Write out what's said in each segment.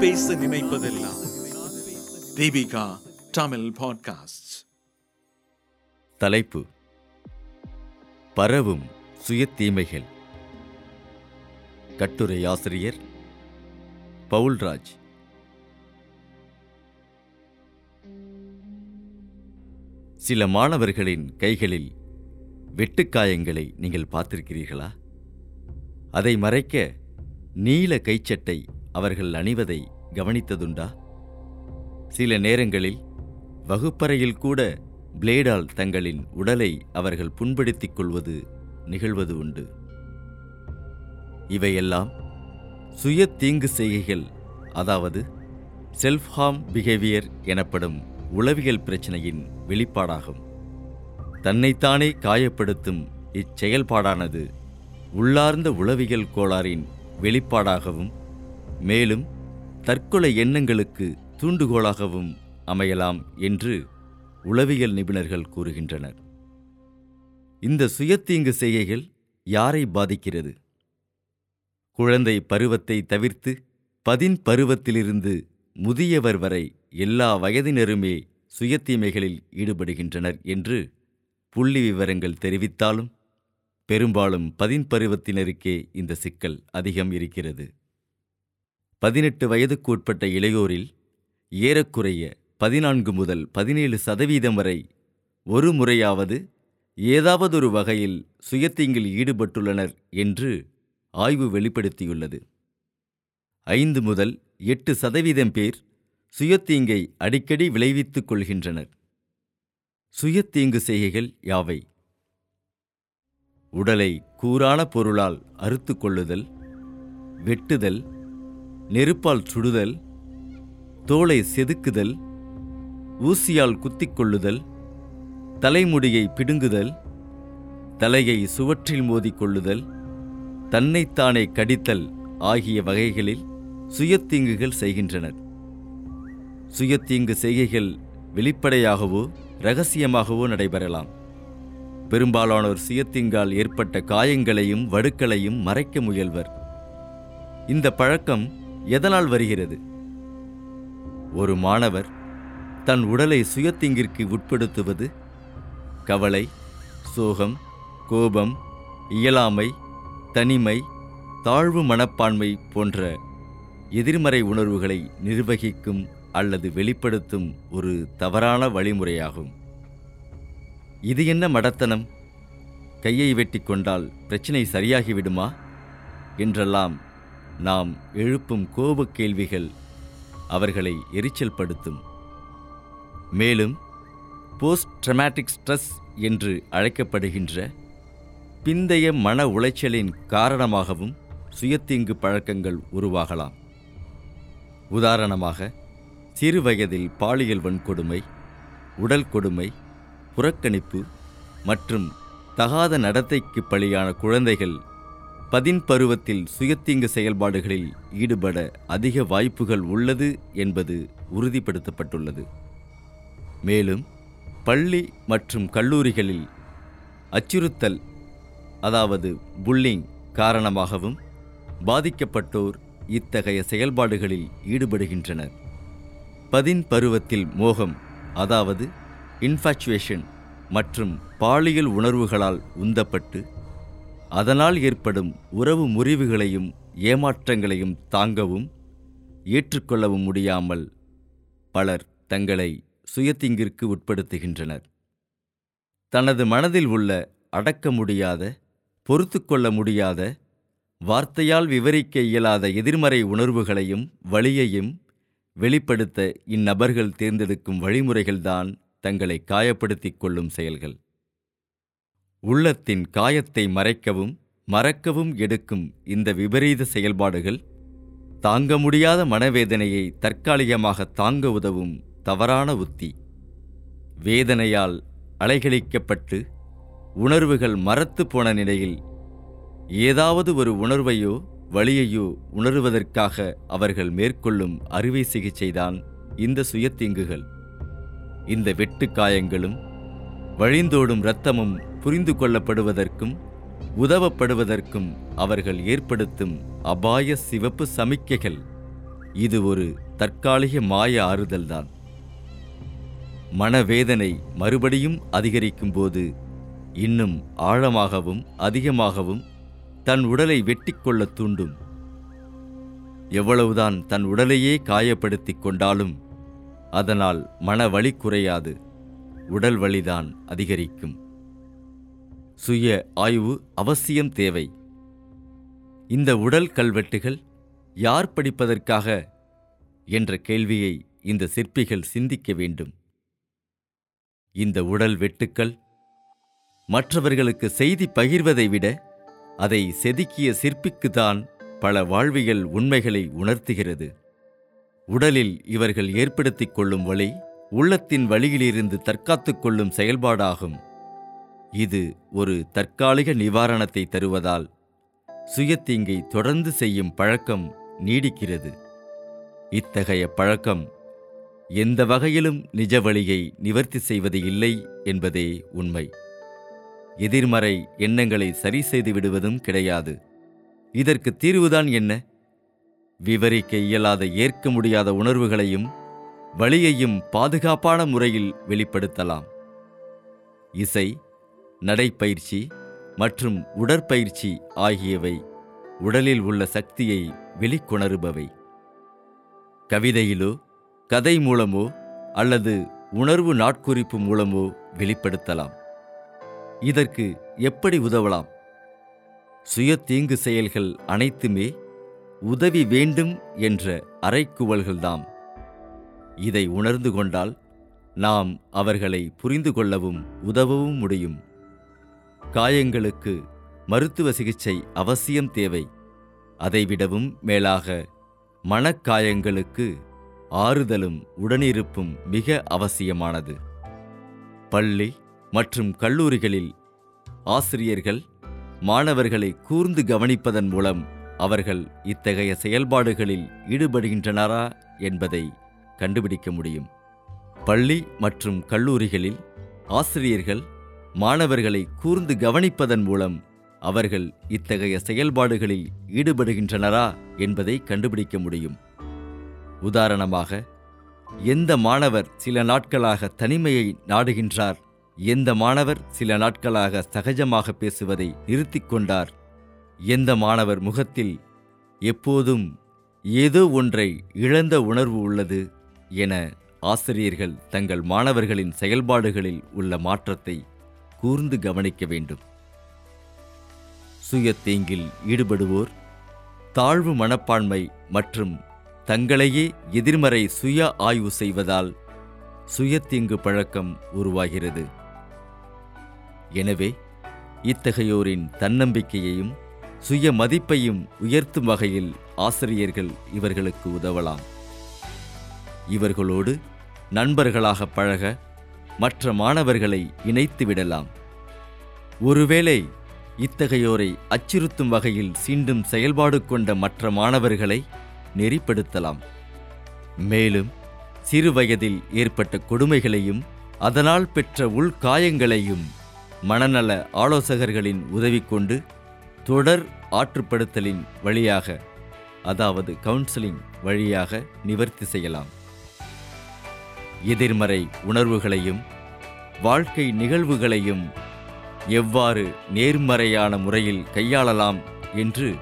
பேச நினைப்பதெல்லாம். தீபிகா தமிழ் பாட்காஸ்ட் தலைப்பு. பரவும் சுயத்தீமைகள். கட்டுரை ஆசிரியர் பவுல்ராஜ். சில மாணவர்களின் கைகளில் வெட்டுக்காயங்களை நீங்கள் பார்த்திருக்கிறீர்களா? அதை மறைக்க நீல கைச்சட்டை அவர்கள் அணிவதை கவனித்ததுண்டா? சில நேரங்களில் வகுப்பறையில் கூட பிளேடால் தங்களின் உடலை அவர்கள் புண்படுத்திக் கொள்வது நிகழ்வது உண்டு. இவையெல்லாம் சுய தீங்கு செய்கைகள் அதாவது செல்ஃப் ஹார்ம் பிஹேவியர் எனப்படும் உளவியல் பிரச்சனையின் வெளிப்பாடாகும். தன்னைத்தானே காயப்படுத்தும் இச்செயல்பாடானது உள்ளார்ந்த உளவியல் கோளாறின் வெளிப்பாடாகவும் மேலும் தற்கொலை எண்ணங்களுக்கு தூண்டுகோலாகவும் அமையலாம் என்று உளவியல் நிபுணர்கள் கூறுகின்றனர். இந்த சுயத்தீங்கு செய்கைகள் யாரை பாதிக்கிறது? குழந்தை பருவத்தை தவிர்த்து பதின் பருவத்திலிருந்து முதியவர் வரை எல்லா வயதினருமே சுயத்தீமைகளில் ஈடுபடுகின்றனர் என்று புள்ளி விவரங்கள் தெரிவித்தாலும் பெரும்பாலும் பதின் பருவத்தினருக்கே இந்த சிக்கல் அதிகம் இருக்கிறது. பதினெட்டு வயதுக்குட்பட்ட இளையோரில் ஏறக்குறைய பதினான்கு முதல் பதினேழு சதவீதம் வரை ஒரு முறையாவது ஏதாவதொரு வகையில் சுயத்தீங்கில் ஈடுபட்டுள்ளனர் என்று ஆய்வு வெளிப்படுத்தியுள்ளது. ஐந்து முதல் எட்டு சதவீதம் பேர் சுயத்தீங்கை அடிக்கடி விளைவித்துக் கொள்கின்றனர். சுயத்தீங்கு செய்கைகள் யாவை? உடலை கூரான பொருளால் அறுத்து கொள்ளுதல் வெட்டுதல் நெருப்பால் சுடுதல் தோலை செதுக்குதல் ஊசியால் குத்திக்கொள்ளுதல் தலைமுடியை பிடுங்குதல் தலையை சுவற்றில் மோதிக்கொள்ளுதல் தன்னைத்தானே கடித்தல் ஆகிய வகைகளில் சுயத்தீங்குகள் செய்கின்றனர். சுயத்தீங்கு செய்கைகள் வெளிப்படையாகவோ ரகசியமாகவோ நடைபெறலாம். பெரும்பாலானோர் சுயத்தீங்கால் ஏற்பட்ட காயங்களையும் வடுக்களையும் மறைக்க முயல்வர். இந்த பழக்கம் எதனால் வருகிறது? ஒரு மாணவர் தன் உடலை சுயத்தீங்கிற்கு உட்படுத்துவது கவலை சோகம் கோபம் இயலாமை தனிமை தாழ்வு மனப்பான்மை போன்ற எதிர்மறை உணர்வுகளை நிர்வகிக்கும் அல்லது வெளிப்படுத்தும் ஒரு தவறான வழிமுறையாகும். இது என்ன மடத்தனம்? கையை வெட்டி கொண்டால் பிரச்சினை சரியாகிவிடுமா? என்றெல்லாம் நாம் எழுப்பும் கோபக் கேள்விகள் அவர்களை எரிச்சல் படுத்தும் மேலும் போஸ்ட் ட்ரமாட்டிக் ஸ்ட்ரெஸ் என்று அழைக்கப்படுகின்ற பிந்தைய மன உளைச்சலின் காரணமாகவும் சுயத்தீங்கு பழக்கங்கள் உருவாகலாம். உதாரணமாக சிறுவயதில் பாலியல் வன்கொடுமை உடல் கொடுமை புறக்கணிப்பு மற்றும் தகாத நடத்தைக்கு பலியான குழந்தைகள் பதின் பருவத்தில் சுயத்தீங்கு செயல்பாடுகளில் ஈடுபட அதிக வாய்ப்புகள் உள்ளது என்பது உறுதிப்படுத்தப்பட்டுள்ளது. மேலும் பள்ளி மற்றும் கல்லூரிகளில் அச்சுறுத்தல் அதாவது புல்லிங் காரணமாகவும் பாதிக்கப்பட்டோர் இத்தகைய செயல்பாடுகளில் ஈடுபடுகின்றனர். பதின் பருவத்தில் மோகம் அதாவது இன்ஃபாச்சுவேஷன் மற்றும் பாலியல் உணர்வுகளால் உந்தப்பட்டு அதனால் ஏற்படும் உறவு முறிவுகளையும் ஏமாற்றங்களையும் தாங்கவும் ஏற்றுக்கொள்ளவும் முடியாமல் பலர் தங்களை சுயத்திங்கிற்கு உட்படுத்துகின்றனர். தனது மனதில் உள்ள அடக்க முடியாத பொறுத்து கொள்ள முடியாத வார்த்தையால் விவரிக்க இயலாத எதிர்மறை உணர்வுகளையும் வழியையும் வெளிப்படுத்த இந்நபர்கள் தேர்ந்தெடுக்கும் வழிமுறைகள்தான் தங்களை காயப்படுத்திக் கொள்ளும் செயல்கள். உள்ளத்தின் காயத்தை மறைக்கவும் மறக்கவும் எடுக்கும் இந்த விபரீத செயல்பாடுகள் தாங்க முடியாத மனவேதனையை தற்காலிகமாக தாங்க உதவும் தவறான உத்தி. வேதனையால் அலைகழிக்கப்பட்டு உணர்வுகள் மரத்து போன நிலையில் ஏதாவது ஒரு உணர்வையோ வழியையோ உணருவதற்காக அவர்கள் மேற்கொள்ளும் அறுவை சிகிச்சைதான் இந்த சுயத்தீங்குகள் இந்த வெட்டு காயங்களும் வழிந்தோடும் இரத்தமும் புரிந்து கொள்ளப்படுவதற்கும் உதவப்படுவதற்கும் அவர்கள் ஏற்படுத்தும் அபாய சிவப்பு சமிக்கைகள். இது ஒரு தற்காலிக மாய ஆறுதல்தான். மனவேதனை மறுபடியும் அதிகரிக்கும்போது இன்னும் ஆழமாகவும் அதிகமாகவும் தன் உடலை வெட்டிக்கொள்ள தூண்டும். எவ்வளவுதான் தன் உடலையே காயப்படுத்திக் கொண்டாலும் அதனால் மன வலி குறையாது. உடல் வலிதான் அதிகரிக்கும். சுய ஆய்வு அவசியம் தேவை. இந்த உடல் கல்வெட்டுகள் யார் படிப்பதற்காக என்ற கேள்வியை இந்த சிற்பிகள் சிந்திக்க வேண்டும். இந்த உடல் வெட்டுக்கள் மற்றவர்களுக்கு செய்தி பகிர்வதை விட அதை செதுக்கிய சிற்பிக்குத்தான் பல வாழ்வியல் உண்மைகளை உணர்த்துகிறது. உடலில் இவர்கள் ஏற்படுத்திக் கொள்ளும் வழி உள்ளத்தின் வழியிலிருந்து தற்காத்துக் கொள்ளும் செயல்பாடாகும். இது ஒரு தற்காலிக நிவாரணத்தை தருவதால் சுயத்தீங்கை தொடர்ந்து செய்யும் பழக்கம் நீடிக்கிறது. இத்தகைய பழக்கம் எந்த வகையிலும் நிஜ வழியை நிவர்த்தி செய்வது இல்லை என்பதே உண்மை. எதிர்மறை எண்ணங்களை சரி செய்து விடுவதும் கிடையாது. இதற்கு தீர்வுதான் என்ன? விவரிக்க இயலாத ஏற்க முடியாத உணர்வுகளையும் வழியையும் பாதுகாப்பான முறையில் வெளிப்படுத்தலாம். இசை நடைப்பயிற்சி மற்றும் உடற்பயிற்சி ஆகியவை உடலில் உள்ள சக்தியை வெளிக்கொணருபவை. கவிதையிலோ கதை மூலமோ அல்லது உணர்வு நாட்குறிப்பு மூலமோ வெளிப்படுத்தலாம். இதற்கு எப்படி உதவலாம்? சுய தீங்கு செயல்கள் அனைத்துமே உதவி வேண்டும் என்ற அறைக்குவல்கள்தாம். இதை உணர்ந்து கொண்டால் நாம் அவர்களை புரிந்து கொள்ளவும் உதவவும் முடியும். காயங்களுக்கு மருத்துவ சிகிச்சை அவசியம் தேவை. அதைவிடவும் மேலாக மனக்காயங்களுக்கு ஆறுதலும் உடனிருப்பும் மிக அவசியமானது. பள்ளி மற்றும் கல்லூரிகளில் ஆசிரியர்கள் மாணவர்களை கூர்ந்து கவனிப்பதன் மூலம் அவர்கள் இத்தகைய செயல்பாடுகளில் ஈடுபடுகின்றனரா என்பதை கண்டுபிடிக்க முடியும். பள்ளி மற்றும் கல்லூரிகளில் ஆசிரியர்கள் மாணவர்களை கூர்ந்து கவனிப்பதன் மூலம் அவர்கள் இத்தகைய செயல்பாடுகளில் ஈடுபடுகின்றனரா என்பதை கண்டுபிடிக்க முடியும். உதாரணமாக எந்த மாணவர் சில நாட்களாக தனிமையை நாடுகின்றார் எந்த மாணவர் சில நாட்களாக சகஜமாக பேசுவதை நிறுத்தி கொண்டார் எந்த மாணவர் முகத்தில் எப்போதும் ஏதோ ஒன்றை இழந்த உணர்வு உள்ளது என ஆசிரியர்கள் தங்கள் மாணவர்களின் செயல்பாடுகளில் உள்ள மாற்றத்தை கூர்ந்து கவனிக்க வேண்டும். சுயத்தீங்கில் ஈடுபடுவோர் தாழ்வு மனப்பான்மை மற்றும் தங்களையே எதிர்மறை சுய ஆய்வு செய்வதால் சுயத்தீங்கு பழக்கம் உருவாகிறது. எனவே இத்தகையோரின் தன்னம்பிக்கையையும் சுய மதிப்பையும் உயர்த்தும் வகையில் ஆசிரியர்கள் இவர்களுக்கு உதவலாம். இவர்களோடு நண்பர்களாக பழக மற்ற மாணவர்களை இணைத்து விடலாம். ஒருவேளை இத்தகையோரை அச்சுறுத்தும் வகையில் சீண்டும் செயல்பாடு கொண்ட மற்ற மாணவர்களை நெறிப்படுத்தலாம். மேலும் சிறு வயதில் ஏற்பட்ட கொடுமைகளையும் அதனால் பெற்ற உள்காயங்களையும் மனநல ஆலோசகர்களின் உதவி கொண்டு தொடர் ஆற்றுப்படுத்தலின் வழியாக அதாவது கவுன்சிலிங் வழியாக நிவர்த்தி செய்யலாம். எதிர்மறை உணர்வுகளையும் வாழ்க்கை நிகழ்வுகளையும் எவ்வாறு நேர்மறையான முறையில் கையாளலாம் என்று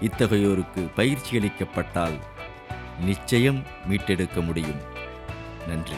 இத்தகையோருக்கு பயிற்சி அளிக்கப்பட்டால் நிச்சயம் மீட்டெடுக்க முடியும். நன்றி.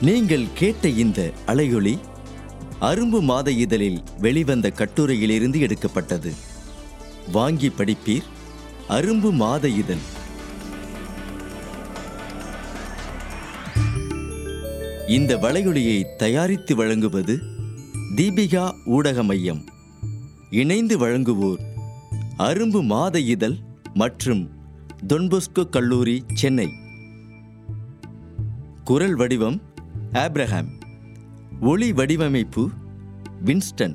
நீங்கள் கேட்ட இந்த அலையொளி அரும்பு மாத இதழில் வெளிவந்த கட்டுரையிலிருந்து எடுக்கப்பட்டது. வாங்கி படிப்பீர். அரும்பு மாத இதழ். இந்த வலையொலியை தயாரித்து வழங்குவது தீபிகா ஊடக மையம். இணைந்து வழங்குவோர் அரும்பு மாத இதழ் மற்றும் தொன்பொஸ்கோ கல்லூரி சென்னை. குரல் வடிவம் ஆப்ரஹாம். ஒளி வடிவமைப்பு வின்ஸ்டன்.